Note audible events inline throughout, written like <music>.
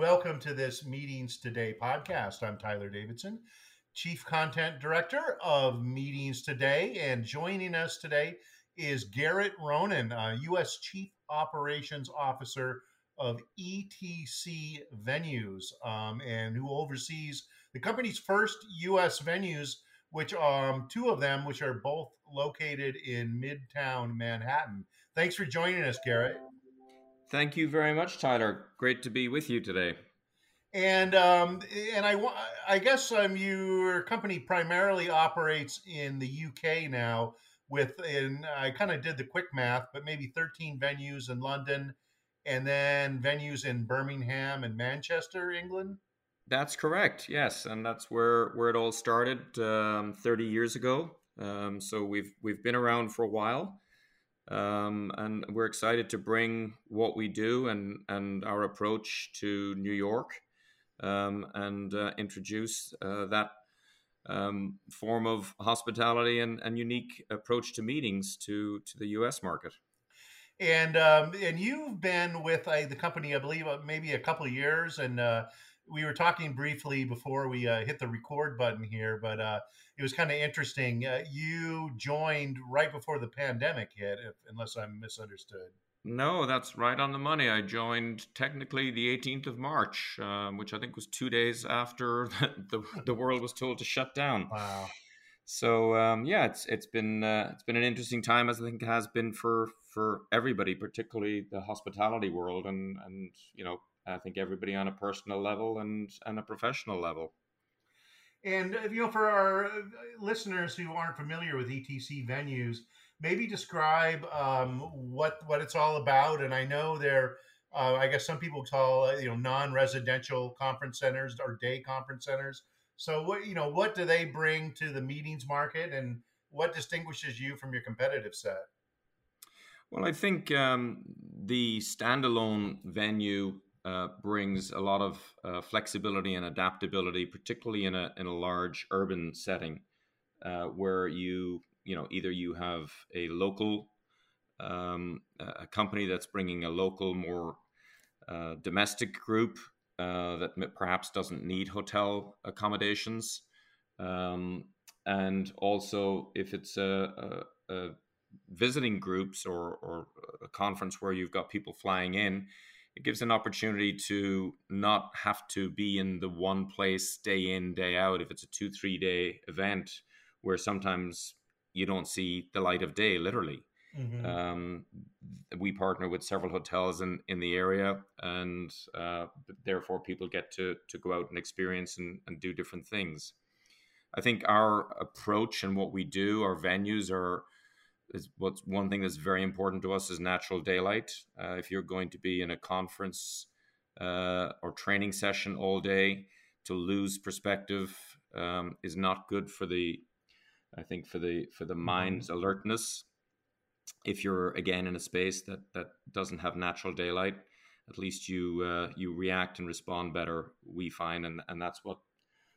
welcome to this Meetings Today podcast. I'm Tyler Davidson, Chief Content Director of Meetings Today, and joining us today is Garrett Ronan, uh, U.S. Chief Operations Officer of ETC Venues, um, and who oversees the company's first U.S. venues, which um, two of them, which are both located in Midtown Manhattan. Thanks for joining us, Garrett. Thank you very much, Tyler. Great to be with you today. And um, and I I guess um, your company primarily operates in the UK now. With and I kind of did the quick math, but maybe 13 venues in London, and then venues in Birmingham and Manchester, England. That's correct. Yes, and that's where where it all started um, 30 years ago. Um, so we've we've been around for a while. Um, and we're excited to bring what we do and, and our approach to New York um, and uh, introduce uh, that um, form of hospitality and, and unique approach to meetings to, to the US market. And um, and you've been with uh, the company, I believe, uh, maybe a couple years, and uh, we were talking briefly before we uh, hit the record button here, but uh, it was kind of interesting. Uh, you joined right before the pandemic hit, if, unless I'm misunderstood. No, that's right on the money. I joined technically the 18th of March, um, which I think was two days after <laughs> the, the, the, world was told to shut down. Wow. So um, yeah, it's it's been uh, it's been an interesting time, as I think it has been for for everybody, particularly the hospitality world, and and you know I think everybody on a personal level and and a professional level. And uh, you know, for our uh, listeners who aren't familiar with ETC venues, maybe describe um, what what it's all about. And I know they're, uh, I guess some people call uh, you know non-residential conference centers or day conference centers. So what you know, what do they bring to the meetings market, and what distinguishes you from your competitive set? Well, I think um, the standalone venue uh, brings a lot of uh, flexibility and adaptability, particularly in a in a large urban setting, uh, where you you know either you have a local um, a company that's bringing a local more uh, domestic group uh, that perhaps doesn't need hotel accommodations, um, and also if it's a, a, a visiting groups or, or a conference where you've got people flying in it gives an opportunity to not have to be in the one place day in day out if it's a two three day event where sometimes you don't see the light of day literally mm-hmm. um, we partner with several hotels in, in the area and uh, therefore people get to, to go out and experience and, and do different things i think our approach and what we do our venues are is what's one thing that's very important to us is natural daylight. Uh, if you're going to be in a conference uh, or training session all day, to lose perspective um, is not good for the, I think for the for the mm-hmm. mind's mm-hmm. alertness. If you're again in a space that that doesn't have natural daylight, at least you uh, you react and respond better. We find, and and that's what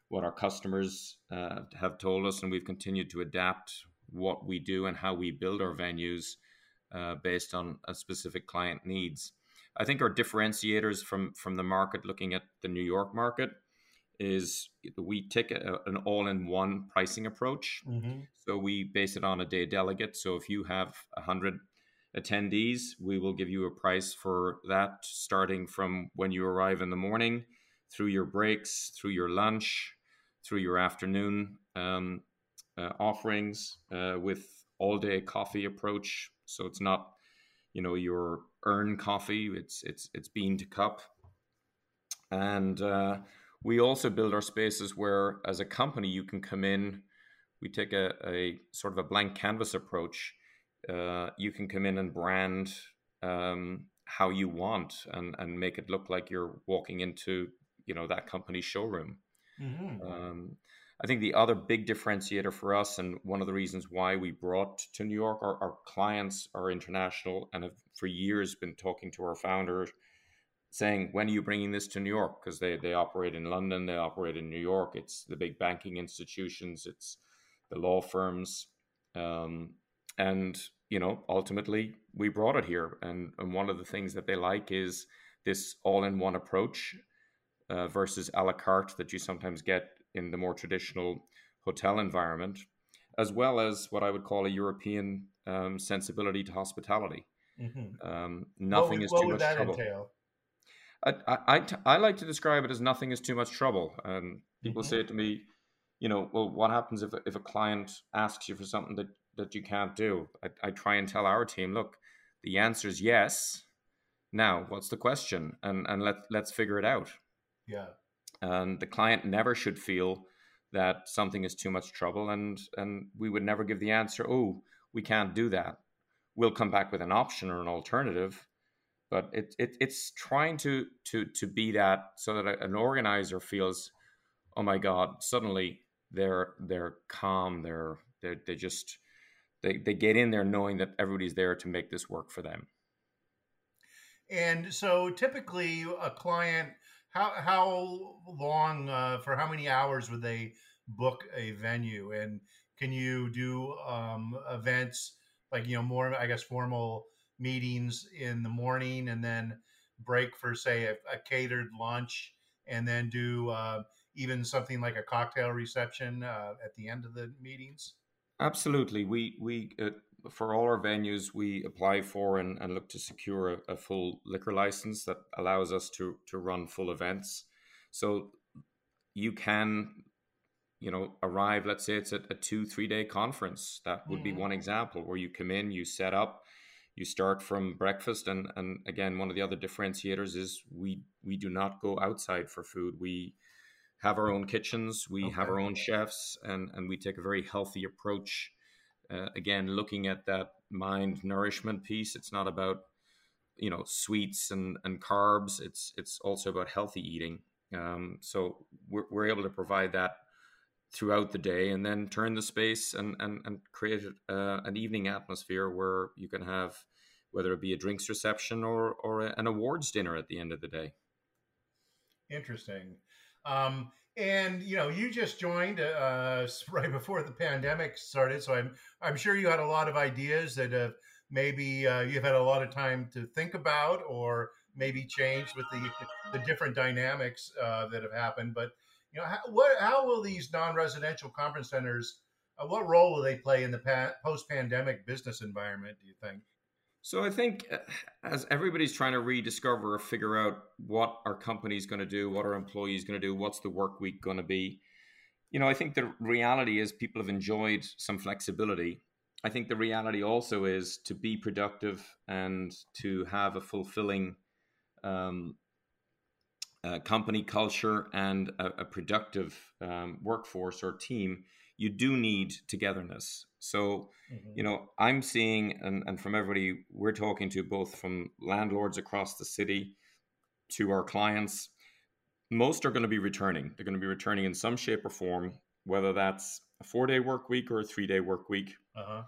what our customers uh, have told us, and we've continued to adapt what we do and how we build our venues uh, based on a specific client needs. I think our differentiators from from the market, looking at the New York market, is we take a, an all-in-one pricing approach. Mm-hmm. So we base it on a day delegate. So if you have a hundred attendees, we will give you a price for that, starting from when you arrive in the morning, through your breaks, through your lunch, through your afternoon. Um, offerings uh, with all day coffee approach. So it's not, you know, your urn coffee. It's it's it's bean to cup, and uh, we also build our spaces where, as a company, you can come in. We take a, a sort of a blank canvas approach. Uh, you can come in and brand um, how you want and and make it look like you're walking into you know that company's showroom. Mm-hmm. Um, I think the other big differentiator for us, and one of the reasons why we brought to New York, our, our clients are international and have for years been talking to our founders saying, when are you bringing this to New York? Because they, they operate in London, they operate in New York. It's the big banking institutions, it's the law firms. Um, and, you know, ultimately we brought it here. And, and one of the things that they like is this all in one approach uh, versus a la carte that you sometimes get in the more traditional hotel environment, as well as what I would call a European um, sensibility to hospitality. Mm-hmm. Um, nothing is too much trouble. Entail? I, I, I like to describe it as nothing is too much trouble. And people mm-hmm. say to me, you know, well, what happens if, if a client asks you for something that, that you can't do? I, I try and tell our team, look, the answer is yes. Now, what's the question? And, and let, let's figure it out. Yeah. And the client never should feel that something is too much trouble. And, and we would never give the answer, oh, we can't do that. We'll come back with an option or an alternative but it, it it's trying to to to be that so that an organizer feels oh my god suddenly they're they're calm they're they they just they, they get in there knowing that everybody's there to make this work for them and so typically a client how how long uh, for how many hours would they book a venue? And can you do um, events like you know more i guess formal meetings in the morning and then break for say a, a catered lunch and then do uh, even something like a cocktail reception uh, at the end of the meetings? Absolutely. We we uh, for all our venues we apply for and, and look to secure a, a, full liquor license that allows us to to run full events so you can you know arrive let's say it's a, a two three day conference that would mm-hmm. be one example where you come in you set up you start from breakfast and and again one of the other differentiators is we we do not go outside for food we have our own kitchens we okay. have our own chefs and and we take a very healthy approach uh, again looking at that mind nourishment piece it's not about you know sweets and and carbs it's it's also about healthy eating um, so we're, we're able to provide that throughout the day and then turn the space and, and, and create uh, an evening atmosphere where you can have whether it be a drinks reception or, or an awards dinner at the end of the day. Interesting. Um, and you know, you just joined uh, right before the pandemic started, so I'm I'm sure you had a lot of ideas that have maybe uh, you've had a lot of time to think about, or maybe changed with the the different dynamics uh, that have happened. But you know, how, what, how will these non-residential conference centers, uh, what role will they play in the pa- post-pandemic business environment? Do you think? So I think uh, as everybody's trying to rediscover or figure out what our company is going to do, what our employees going to do, what's the work week going to be, you know, I think the reality is people have enjoyed some flexibility. I think the reality also is to be productive and to have a fulfilling um, uh, company culture and a, a productive um, workforce or team, you do need togetherness. So, mm-hmm. you know, I'm seeing, and, and from everybody we're talking to, both from landlords across the city to our clients, most are going to be returning. They're going to be returning in some shape or form, whether that's a four day work week or a three day work week. Uh-huh.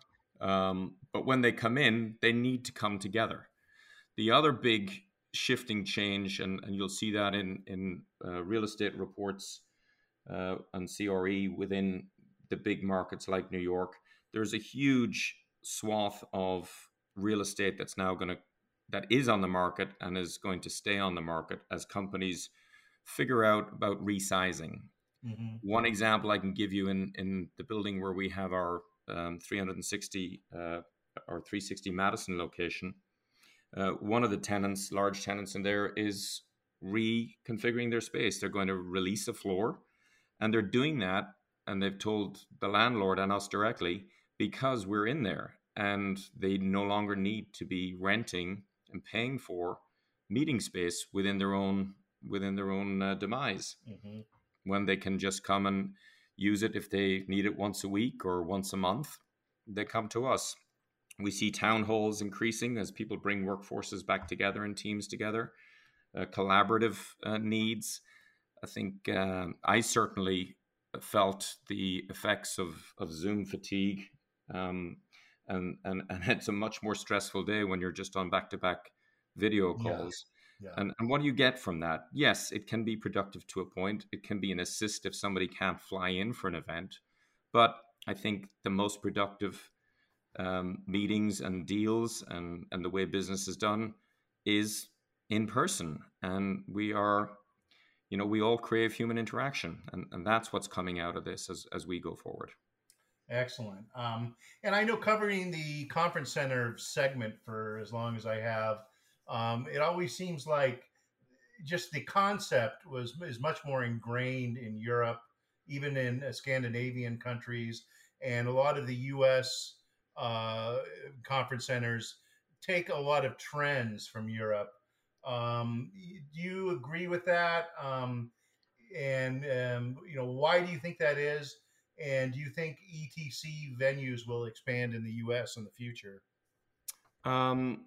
Um, but when they come in, they need to come together. The other big shifting change, and, and you'll see that in in uh, real estate reports uh, and CRE within the big markets like New York. There's a huge swath of real estate that's now going to that is on the market and is going to stay on the market as companies figure out about resizing. Mm-hmm. One example I can give you in in the building where we have our um, 360 uh, or 360 Madison location uh, one of the tenants, large tenants in there, is reconfiguring their space. They're going to release a floor, and they're doing that, and they've told the landlord and us directly because we're in there, and they no longer need to be renting and paying for meeting space within their own within their own uh, demise. Mm-hmm. When they can just come and use it if they need it once a week or once a month, they come to us. We see town halls increasing as people bring workforces back together and teams together. Uh, collaborative uh, needs. I think uh, I certainly felt the effects of, of Zoom fatigue. Um, and, and, and <laughs> it's a much more stressful day when you're just on back to back video calls. Yeah. Yeah. And, and what do you get from that? Yes, it can be productive to a point. It can be an assist if somebody can't fly in for an event. But I think the most productive um, meetings and deals and, and the way business is done is in person. And we are, you know, we all crave human interaction, and, and that's what's coming out of this as, as we go forward. Excellent. Um, and I know covering the conference center segment for as long as I have, um, it always seems like just the concept was is much more ingrained in Europe, even in uh, Scandinavian countries, and a lot of the U.S. Uh, conference centers take a lot of trends from Europe. Um, do you agree with that? Um, and um, you know, why do you think that is? And do you think ETC venues will expand in the U.S. in the future? Um,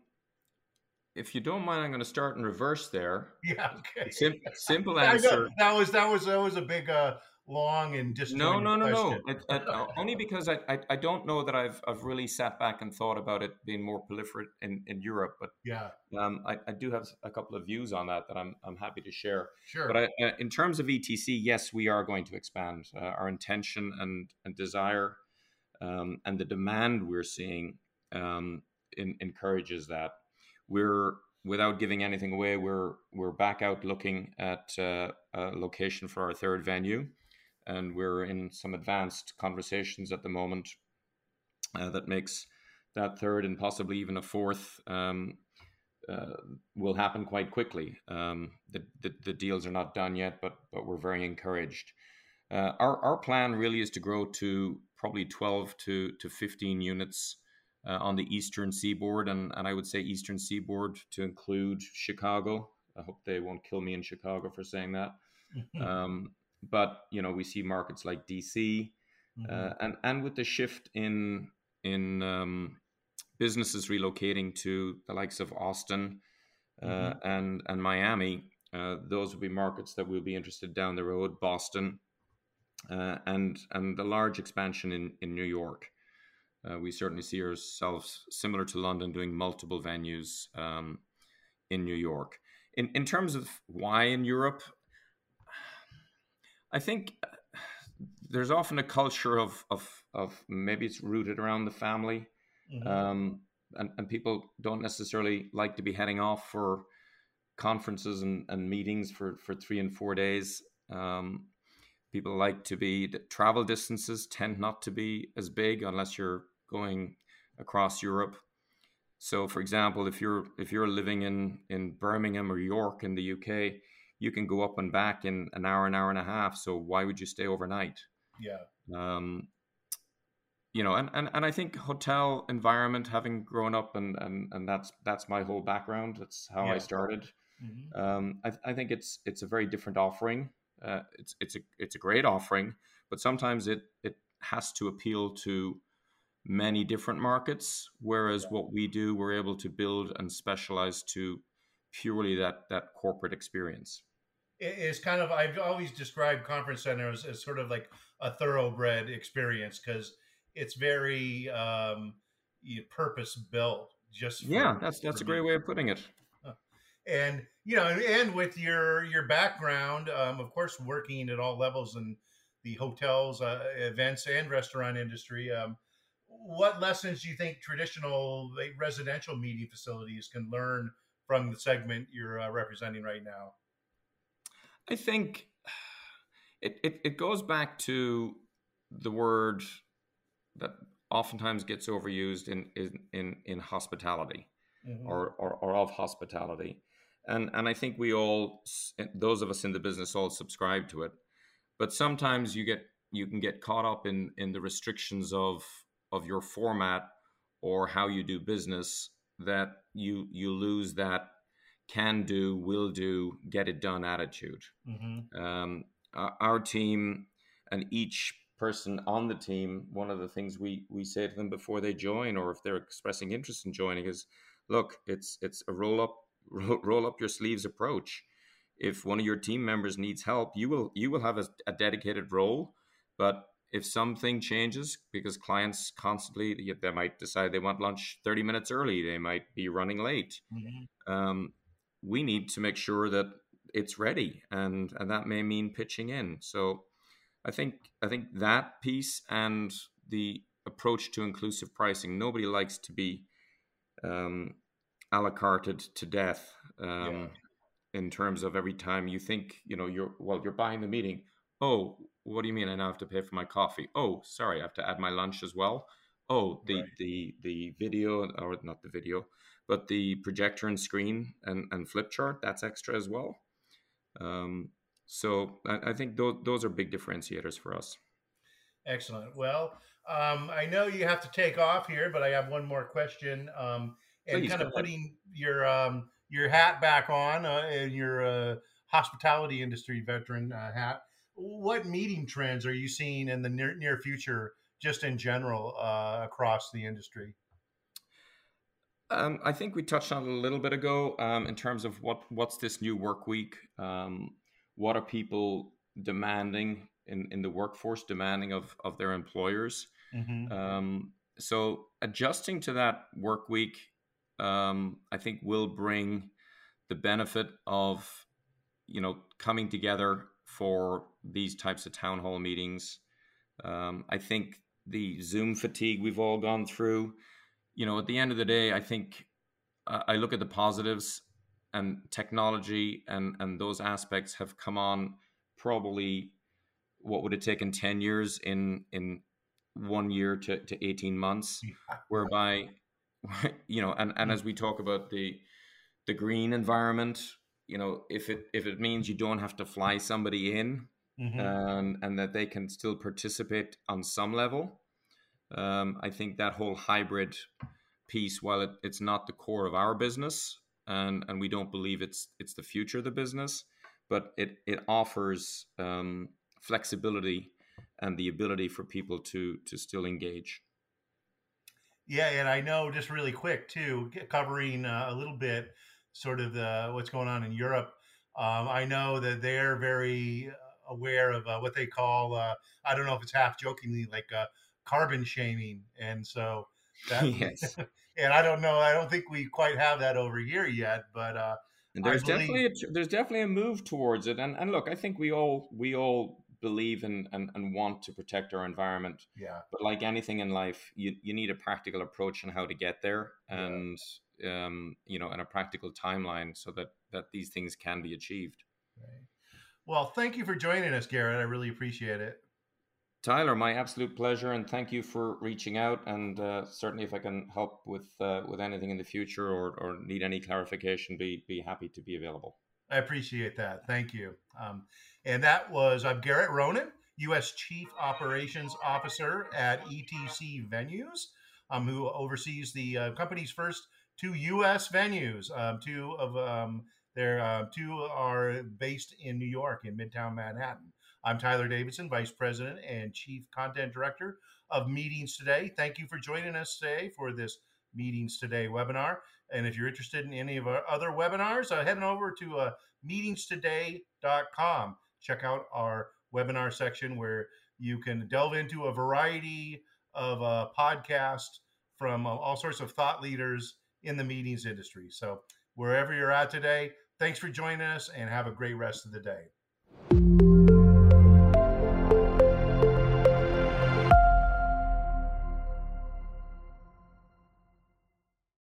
if you don't mind, I'm going to start in reverse there. Yeah. Okay. Sim- simple <laughs> answer. That was that was that was a big uh, long and disjointed no no no question. no I, I, only because I, I, I don't know that I've I've really sat back and thought about it being more proliferate in, in Europe but yeah. um I, I do have a couple of views on that that I'm I'm happy to share. Sure. But I, uh, in terms of ETC yes we are going to expand uh, our intention and and desire um, and the demand we're seeing um, in, encourages that. We're without giving anything away we're we're back out looking at uh, a location for our third venue and we're in some advanced conversations at the moment uh, that makes that third and possibly even a fourth um, uh, will happen quite quickly. Um, the, the, the deals are not done yet, but but we're very encouraged. Uh, our our plan really is to grow to probably twelve to to fifteen units. Uh, on the eastern seaboard, and, and I would say eastern seaboard to include Chicago. I hope they won't kill me in Chicago for saying that. <laughs> um, but you know we see markets like DC, mm-hmm. uh, and and with the shift in in um, businesses relocating to the likes of Austin uh, mm-hmm. and and Miami, uh, those will be markets that we'll be interested down the road. Boston, uh, and and the large expansion in in New York. Uh, we certainly see ourselves similar to London, doing multiple venues um, in New York. In in terms of why in Europe, I think uh, there's often a culture of of of maybe it's rooted around the family, mm-hmm. um, and and people don't necessarily like to be heading off for conferences and, and meetings for for three and four days. Um, people like to be the travel distances tend not to be as big unless you're going across Europe. So, for example, if you're if you're living in in Birmingham or York in the UK, you can go up and back in an hour, an hour and a half. So why would you stay overnight? Yeah. Um, you know, and, and, and I think hotel environment, having grown up and, and, and that's, that's my whole background. That's how yeah. I started. Mm-hmm. Um, I, I think it's, it's a very different offering. Uh, it's, it's a, it's a great offering, but sometimes it, it has to appeal to many different markets. Whereas yeah. what we do, we're able to build and specialize to purely that, that corporate experience is kind of I've always described conference centers as sort of like a thoroughbred experience because it's very um, purpose built. Just for, yeah, that's that's a great way of putting it. And you know, and with your your background, um, of course, working at all levels in the hotels, uh, events, and restaurant industry, um, what lessons do you think traditional residential meeting facilities can learn from the segment you're uh, representing right now? I think it, it, it goes back to the word that oftentimes gets overused in in in, in hospitality mm-hmm. or, or, or of hospitality and and I think we all those of us in the business all subscribe to it but sometimes you get you can get caught up in in the restrictions of of your format or how you do business that you you lose that can do, will do, get it done attitude. Mm-hmm. Um, our team and each person on the team, one of the things we we say to them before they join, or if they're expressing interest in joining, is, look, it's it's a roll up roll, <laughs> roll up your sleeves approach. If one of your team members needs help, you will you will have a, a dedicated role, but if something changes because clients constantly they might decide they want lunch 30 minutes early they might be running late mm-hmm. um, we need to make sure that it's ready and and that may mean pitching in. So i think i think that piece and the approach to inclusive pricing nobody likes to be um a la carted to death um, in terms of every time you think you know you're well you're buying the meeting oh what do you mean i now have to pay for my coffee? Oh sorry i have to add my lunch as well oh the right. the the video or not the video but the projector and screen and, and flip chart that's extra as well. Um, so I, I think those, those are big differentiators for us. Excellent. Well um, i know you have to take off here but i have one more question um, and Please, kind of putting your um, your hat back on uh, and your uh, hospitality industry veteran uh, hat. What meeting trends are you seeing in the near, near future just in general uh, across the industry? Um, I think we touched on it a little bit ago um, in terms of what what's this new work week? Um, what are people demanding in, in the workforce, demanding of of their employers? Mm-hmm. Um, so adjusting to that work week, um, I think will bring the benefit of you know coming together for these types of town hall meetings. Um, I think the Zoom fatigue we've all gone through. You know, at the end of the day, I think uh, I look at the positives and technology and and those aspects have come on probably what would have taken 10 years in in one year to, to 18 months whereby <laughs> you know and, and as we talk about the the green environment you know if it if it means you don't have to fly somebody in mm-hmm. and and that they can still participate on some level. Um, I think that whole hybrid piece, while it, it's not the core of our business, and and we don't believe it's it's the future of the business, but it it offers um, flexibility and the ability for people to to still engage. Yeah, and I know just really quick too, covering uh, a little bit, sort of the what's going on in Europe. Um, I know that they're very aware of uh, what they call uh, I don't know if it's half jokingly like uh, carbon shaming, and so that <laughs> yes. <laughs> and I don't know. I don't think we quite have that over here yet, but uh, and there's believe... definitely a, there's definitely a move towards it. And and look, I think we all we all believe in and, and want to protect our environment. Yeah. But like anything in life, you, you need a practical approach on how to get there and yeah. um, you know, and a practical timeline so that that these things can be achieved. Well, thank you for joining us, Garrett. I really appreciate it. Tyler, my absolute pleasure, and thank you for reaching out. And uh, certainly, if I can help with uh, with anything in the future or, or need any clarification, be be happy to be available. I appreciate that. Thank you. Um, and that was I'm Garrett Ronan, U.S. Chief Operations Officer at ETC Venues, um, who oversees the uh, company's first two U.S. venues, um, two of um, there, uh, two are based in New York, in Midtown Manhattan. I'm Tyler Davidson, Vice President and Chief Content Director of Meetings Today. Thank you for joining us today for this Meetings Today webinar. And if you're interested in any of our other webinars, uh, head on over to uh, meetingstoday.com. Check out our webinar section where you can delve into a variety of uh, podcasts from uh, all sorts of thought leaders in the meetings industry. So, wherever you're at today, Thanks for joining us and have a great rest of the day.